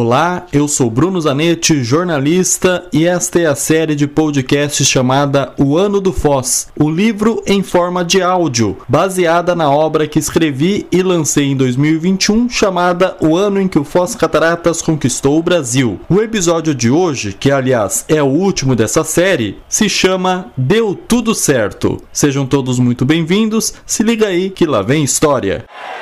Olá, eu sou Bruno Zanetti, jornalista, e esta é a série de podcasts chamada O Ano do Foz, o livro em forma de áudio, baseada na obra que escrevi e lancei em 2021, chamada O Ano em que o Foz Cataratas conquistou o Brasil. O episódio de hoje, que aliás é o último dessa série, se chama Deu Tudo Certo. Sejam todos muito bem-vindos, se liga aí que lá vem história. O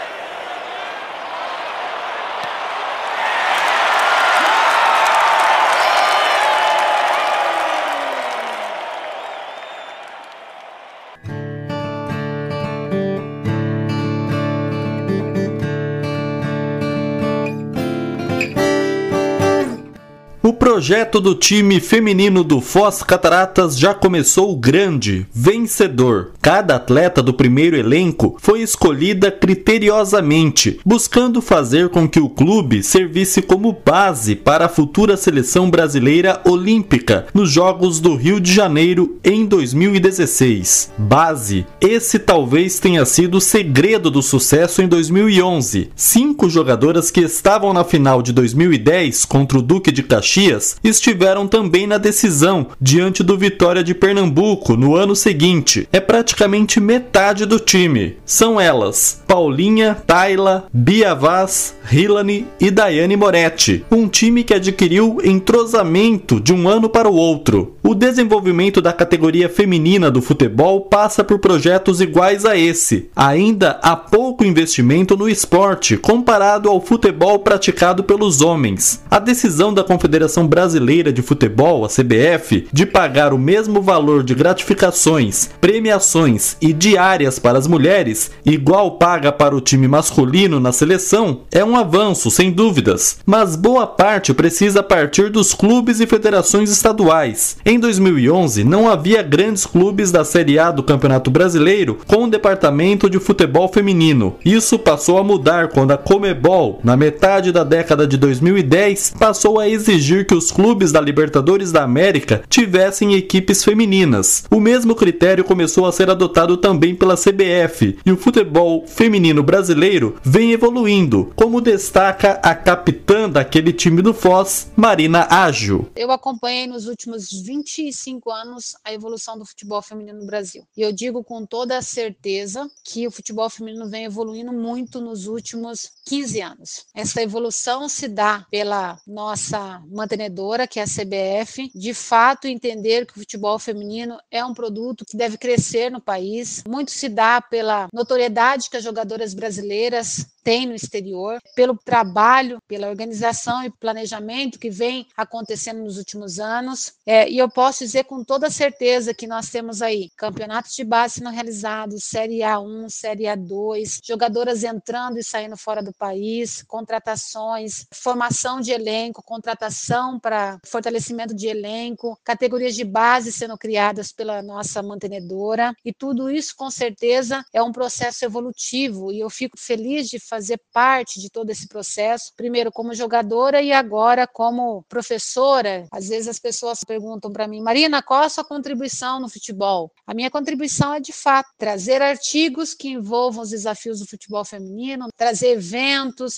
projeto do time feminino do Foz Cataratas já começou grande, vencedor. Cada atleta do primeiro elenco foi escolhida criteriosamente, buscando fazer com que o clube servisse como base para a futura seleção brasileira olímpica nos Jogos do Rio de Janeiro em 2016. Base, esse talvez tenha sido o segredo do sucesso em 2011. Cinco jogadoras que estavam na final de 2010 contra o Duque de Caxias Estiveram também na decisão diante do Vitória de Pernambuco no ano seguinte. É praticamente metade do time. São elas: Paulinha, Tayla, Bia Vaz, Hilane e Daiane Moretti. Um time que adquiriu entrosamento de um ano para o outro. O desenvolvimento da categoria feminina do futebol passa por projetos iguais a esse. Ainda há pouco investimento no esporte comparado ao futebol praticado pelos homens. A decisão da Confederação Brasileira de Futebol, a CBF, de pagar o mesmo valor de gratificações, premiações e diárias para as mulheres, igual paga para o time masculino na seleção, é um avanço, sem dúvidas, mas boa parte precisa partir dos clubes e federações estaduais. Em 2011, não havia grandes clubes da Série A do Campeonato Brasileiro com departamento de futebol feminino. Isso passou a mudar quando a Comebol, na metade da década de 2010, passou a exigir que os clubes da Libertadores da América tivessem equipes femininas. O mesmo critério começou a ser adotado também pela CBF e o futebol feminino brasileiro vem evoluindo, como destaca a capitã daquele time do Foz, Marina Ágil. Eu acompanhei nos últimos 25 anos a evolução do futebol feminino no Brasil. E eu digo com toda certeza que o futebol feminino vem evoluindo muito nos últimos 15 anos. Essa evolução se dá pela nossa mantenedora, que é a CBF, de fato entender que o futebol feminino é um produto que deve crescer no país. Muito se dá pela notoriedade que as jogadoras brasileiras tem no exterior, pelo trabalho, pela organização e planejamento que vem acontecendo nos últimos anos. É, e eu posso dizer com toda certeza que nós temos aí campeonatos de base sendo realizados, Série A1, Série A2, jogadoras entrando e saindo fora do país, contratações, formação de elenco, contratação para fortalecimento de elenco, categorias de base sendo criadas pela nossa mantenedora, e tudo isso com certeza é um processo evolutivo e eu fico feliz de fazer parte de todo esse processo, primeiro como jogadora e agora como professora. Às vezes as pessoas perguntam para mim, Marina, qual a sua contribuição no futebol? A minha contribuição é de fato trazer artigos que envolvam os desafios do futebol feminino, trazer eventos,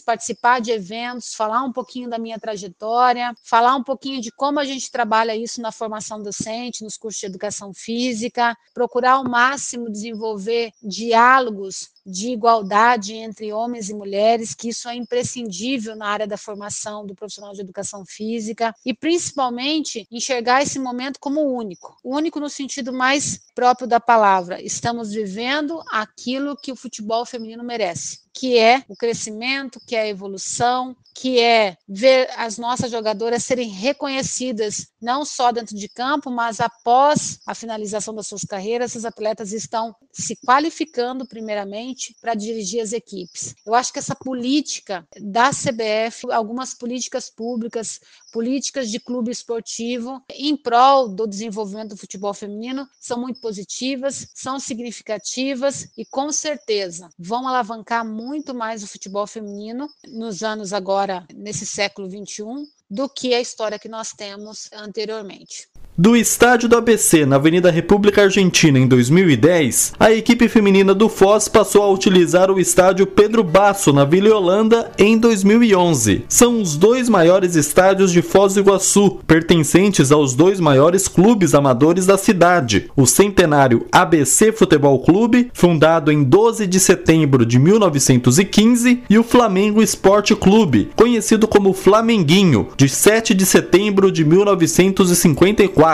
participar de eventos, falar um pouquinho da minha trajetória, falar um pouquinho de como a gente trabalha isso na formação docente, nos cursos de educação física, procurar ao máximo desenvolver diálogos de igualdade entre homens e mulheres, que isso é imprescindível na área da formação do profissional de educação física e principalmente enxergar esse momento como único, único no sentido mais próprio da palavra. Estamos vivendo aquilo que o futebol feminino merece que é o crescimento, que é a evolução, que é ver as nossas jogadoras serem reconhecidas não só dentro de campo, mas após a finalização das suas carreiras, essas atletas estão se qualificando primeiramente para dirigir as equipes. Eu acho que essa política da CBF, algumas políticas públicas, políticas de clube esportivo em prol do desenvolvimento do futebol feminino são muito positivas, são significativas e com certeza vão alavancar muito mais o futebol feminino nos anos agora, nesse século 21, do que a história que nós temos anteriormente. Do estádio do ABC na Avenida República Argentina em 2010, a equipe feminina do Foz passou a utilizar o estádio Pedro Basso na Vila Holanda em 2011. São os dois maiores estádios de Foz do Iguaçu, pertencentes aos dois maiores clubes amadores da cidade: o centenário ABC Futebol Clube, fundado em 12 de setembro de 1915, e o Flamengo Esporte Clube, conhecido como Flamenguinho, de 7 de setembro de 1954.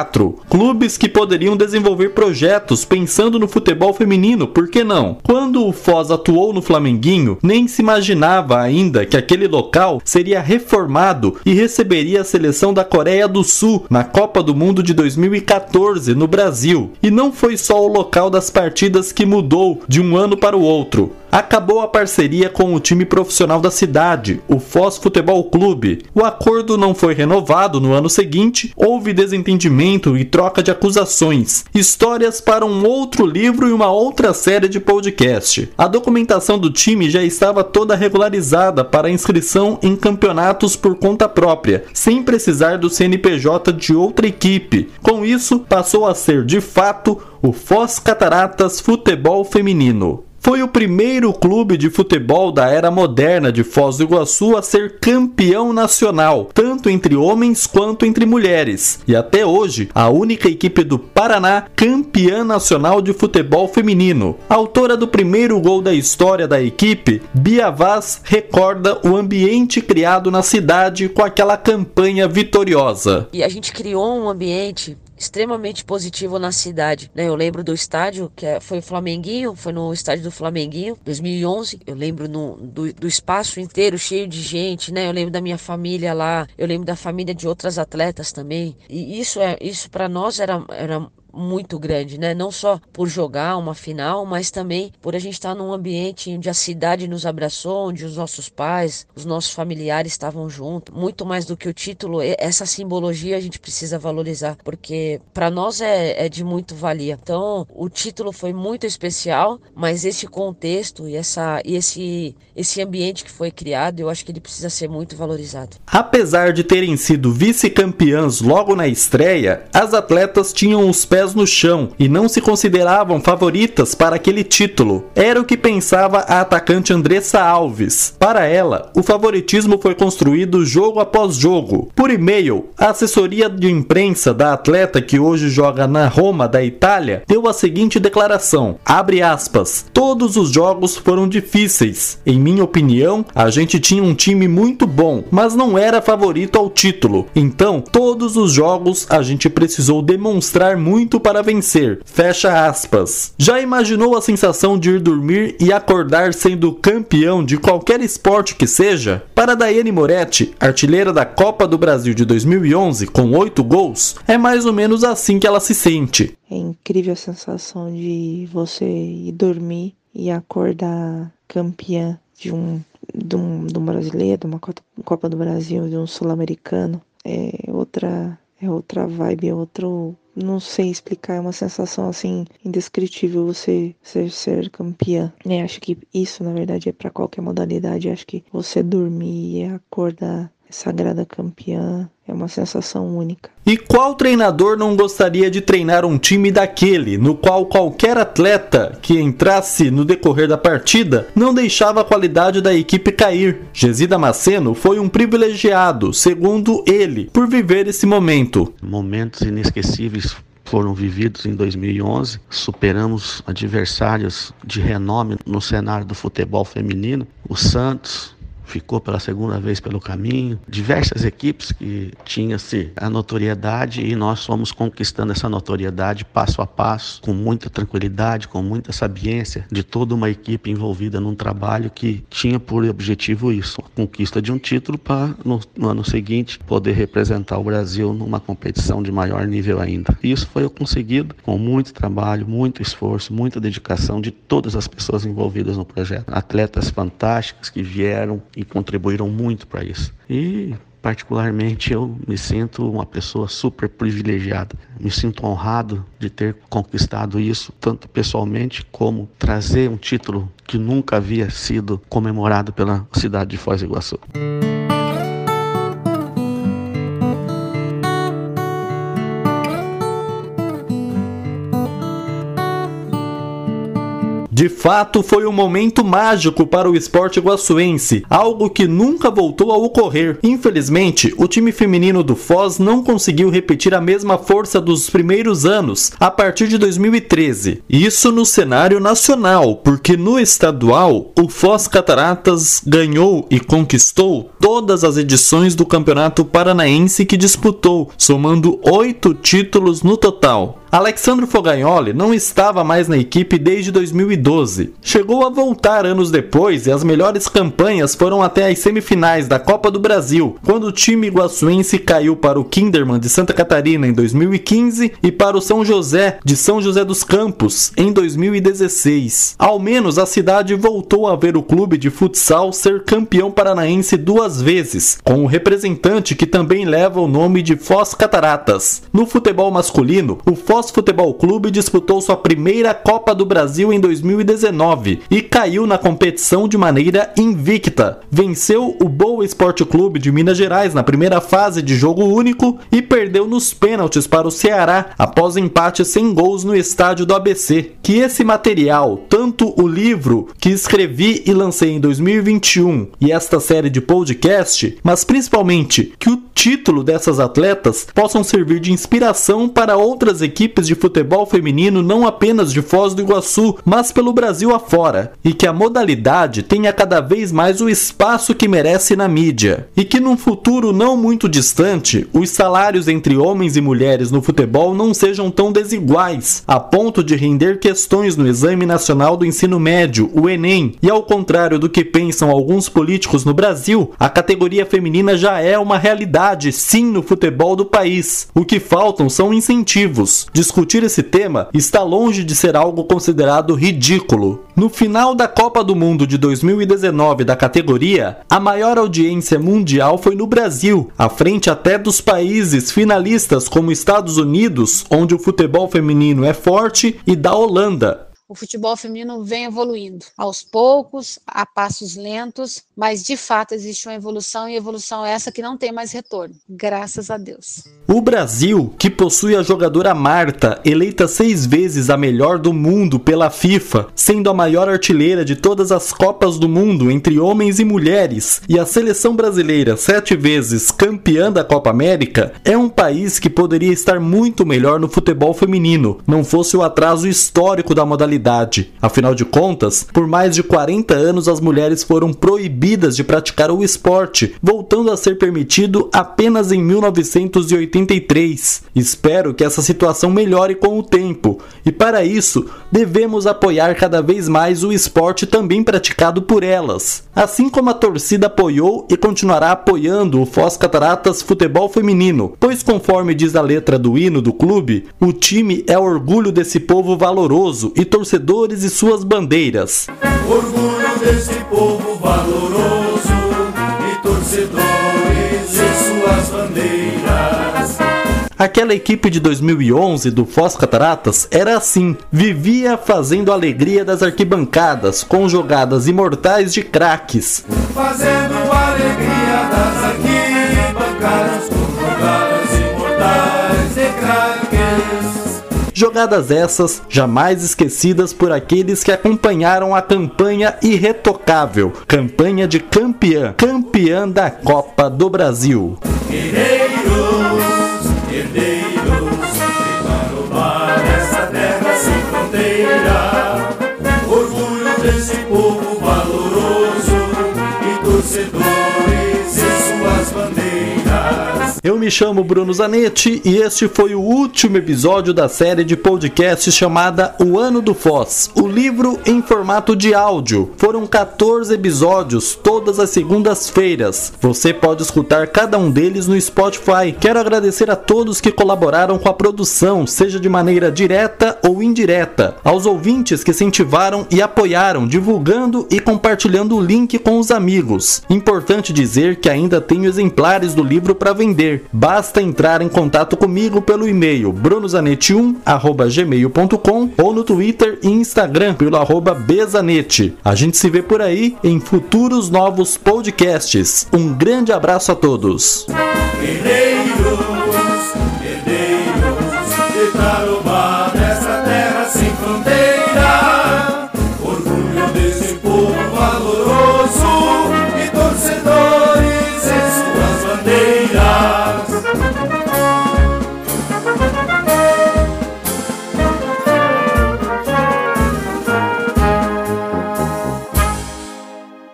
Clubes que poderiam desenvolver projetos pensando no futebol feminino, por que não? Quando o Foz atuou no Flamenguinho, nem se imaginava ainda que aquele local seria reformado e receberia a seleção da Coreia do Sul na Copa do Mundo de 2014 no Brasil. E não foi só o local das partidas que mudou de um ano para o outro acabou a parceria com o time profissional da cidade, o Foz Futebol Clube. O acordo não foi renovado no ano seguinte, houve desentendimento e troca de acusações. Histórias para um outro livro e uma outra série de podcast. A documentação do time já estava toda regularizada para inscrição em campeonatos por conta própria, sem precisar do CNPJ de outra equipe. Com isso, passou a ser de fato o Foz Cataratas Futebol Feminino foi o primeiro clube de futebol da era moderna de Foz do Iguaçu a ser campeão nacional, tanto entre homens quanto entre mulheres, e até hoje a única equipe do Paraná campeã nacional de futebol feminino. Autora do primeiro gol da história da equipe, Bia Vaz recorda o ambiente criado na cidade com aquela campanha vitoriosa. E a gente criou um ambiente extremamente positivo na cidade. Né? Eu lembro do estádio, que é, foi o Flamenguinho, foi no estádio do Flamenguinho, 2011. Eu lembro no, do, do, espaço inteiro cheio de gente, né? Eu lembro da minha família lá, eu lembro da família de outras atletas também. E isso é isso para nós era, era muito grande, né? Não só por jogar uma final, mas também por a gente estar num ambiente onde a cidade nos abraçou, onde os nossos pais, os nossos familiares estavam juntos. Muito mais do que o título, essa simbologia a gente precisa valorizar, porque para nós é, é de muito valia. Então, o título foi muito especial, mas esse contexto e essa e esse esse ambiente que foi criado, eu acho que ele precisa ser muito valorizado. Apesar de terem sido vice-campeãs logo na estreia, as atletas tinham os pés pés no chão e não se consideravam favoritas para aquele título. Era o que pensava a atacante Andressa Alves. Para ela, o favoritismo foi construído jogo após jogo. Por e-mail, a assessoria de imprensa da atleta que hoje joga na Roma da Itália deu a seguinte declaração: abre aspas, todos os jogos foram difíceis. Em minha opinião, a gente tinha um time muito bom, mas não era favorito ao título. Então, todos os jogos a gente precisou demonstrar muito muito para vencer. Fecha aspas. Já imaginou a sensação de ir dormir e acordar sendo campeão de qualquer esporte que seja? Para Daiane Moretti, artilheira da Copa do Brasil de 2011 com 8 gols, é mais ou menos assim que ela se sente. É incrível a sensação de você ir dormir e acordar campeã de um, de um, de um brasileiro, de uma Copa do Brasil, de um sul-americano. É outra, é outra vibe, é outro não sei explicar, é uma sensação assim indescritível você ser, ser campeã. Né? Acho que isso, na verdade, é para qualquer modalidade. Acho que você dormir e acordar sagrada campeã é uma sensação única. E qual treinador não gostaria de treinar um time daquele, no qual qualquer atleta que entrasse no decorrer da partida não deixava a qualidade da equipe cair? Gesi Damasceno foi um privilegiado, segundo ele, por viver esse momento. Momentos inesquecíveis foram vividos em 2011. Superamos adversários de renome no cenário do futebol feminino, o Santos, ficou pela segunda vez pelo caminho. Diversas equipes que tinham-se a notoriedade e nós fomos conquistando essa notoriedade passo a passo, com muita tranquilidade, com muita sabiência de toda uma equipe envolvida num trabalho que tinha por objetivo isso, a conquista de um título para no, no ano seguinte poder representar o Brasil numa competição de maior nível ainda. Isso foi conseguido com muito trabalho, muito esforço, muita dedicação de todas as pessoas envolvidas no projeto. Atletas fantásticos que vieram e contribuíram muito para isso. E particularmente eu me sinto uma pessoa super privilegiada. Me sinto honrado de ter conquistado isso, tanto pessoalmente como trazer um título que nunca havia sido comemorado pela cidade de Foz do Iguaçu. De fato, foi um momento mágico para o esporte guaçuense, algo que nunca voltou a ocorrer. Infelizmente, o time feminino do Foz não conseguiu repetir a mesma força dos primeiros anos a partir de 2013. Isso no cenário nacional, porque no estadual, o Foz Cataratas ganhou e conquistou todas as edições do Campeonato Paranaense que disputou, somando oito títulos no total. Alexandre Fogagnoli não estava mais na equipe desde 2012. Chegou a voltar anos depois e as melhores campanhas foram até as semifinais da Copa do Brasil, quando o time iguaçuense caiu para o Kinderman de Santa Catarina em 2015 e para o São José de São José dos Campos em 2016. Ao menos a cidade voltou a ver o clube de futsal ser campeão paranaense duas vezes, com o representante que também leva o nome de Foz Cataratas. No futebol masculino, o Foz Futebol Clube disputou sua primeira Copa do Brasil em 2019 e caiu na competição de maneira invicta. Venceu o Boa Esporte Clube de Minas Gerais na primeira fase de jogo único e perdeu nos pênaltis para o Ceará após empate sem gols no estádio do ABC. Que esse material, tanto o livro que escrevi e lancei em 2021 e esta série de podcast, mas principalmente que o título dessas atletas possam servir de inspiração para outras equipes de futebol feminino não apenas de Foz do Iguaçu, mas pelo Brasil afora, e que a modalidade tenha cada vez mais o espaço que merece na mídia, e que num futuro não muito distante, os salários entre homens e mulheres no futebol não sejam tão desiguais, a ponto de render questões no Exame Nacional do Ensino Médio, o Enem, e ao contrário do que pensam alguns políticos no Brasil, a categoria feminina já é uma realidade sim no futebol do país. O que faltam são incentivos, discutir esse tema está longe de ser algo considerado ridículo. No final da Copa do Mundo de 2019 da categoria, a maior audiência mundial foi no Brasil, à frente até dos países finalistas como Estados Unidos, onde o futebol feminino é forte, e da Holanda, o futebol feminino vem evoluindo aos poucos, a passos lentos, mas de fato existe uma evolução e evolução essa que não tem mais retorno, graças a Deus. O Brasil, que possui a jogadora Marta, eleita seis vezes a melhor do mundo pela FIFA, sendo a maior artilheira de todas as Copas do Mundo entre homens e mulheres, e a seleção brasileira, sete vezes campeã da Copa América, é um país que poderia estar muito melhor no futebol feminino, não fosse o atraso histórico da modalidade Afinal de contas, por mais de 40 anos as mulheres foram proibidas de praticar o esporte, voltando a ser permitido apenas em 1983. Espero que essa situação melhore com o tempo, e para isso devemos apoiar cada vez mais o esporte também praticado por elas. Assim como a torcida apoiou e continuará apoiando o Foz Cataratas Futebol Feminino, pois conforme diz a letra do hino do clube, o time é orgulho desse povo valoroso e torcedor torcedores e suas bandeiras. Orgulho desse povo valoroso e torcedores e suas bandeiras. Aquela equipe de 2011 do Foz Cataratas era assim, vivia fazendo a alegria das arquibancadas com jogadas imortais de craques. Fazendo a alegria das arquibancadas Jogadas essas jamais esquecidas por aqueles que acompanharam a campanha irretocável, campanha de campeã, campeã da Copa do Brasil. Eu me chamo Bruno Zanetti e este foi o último episódio da série de podcasts chamada O Ano do Foz, o livro em formato de áudio. Foram 14 episódios, todas as segundas-feiras. Você pode escutar cada um deles no Spotify. Quero agradecer a todos que colaboraram com a produção, seja de maneira direta ou indireta, aos ouvintes que incentivaram e apoiaram, divulgando e compartilhando o link com os amigos. Importante dizer que ainda tenho exemplares do livro para vender basta entrar em contato comigo pelo e-mail brunozanetti1@gmail.com ou no Twitter e Instagram pelo arroba Bezanete. A gente se vê por aí em futuros novos podcasts. Um grande abraço a todos. Guerreiros, guerreiros,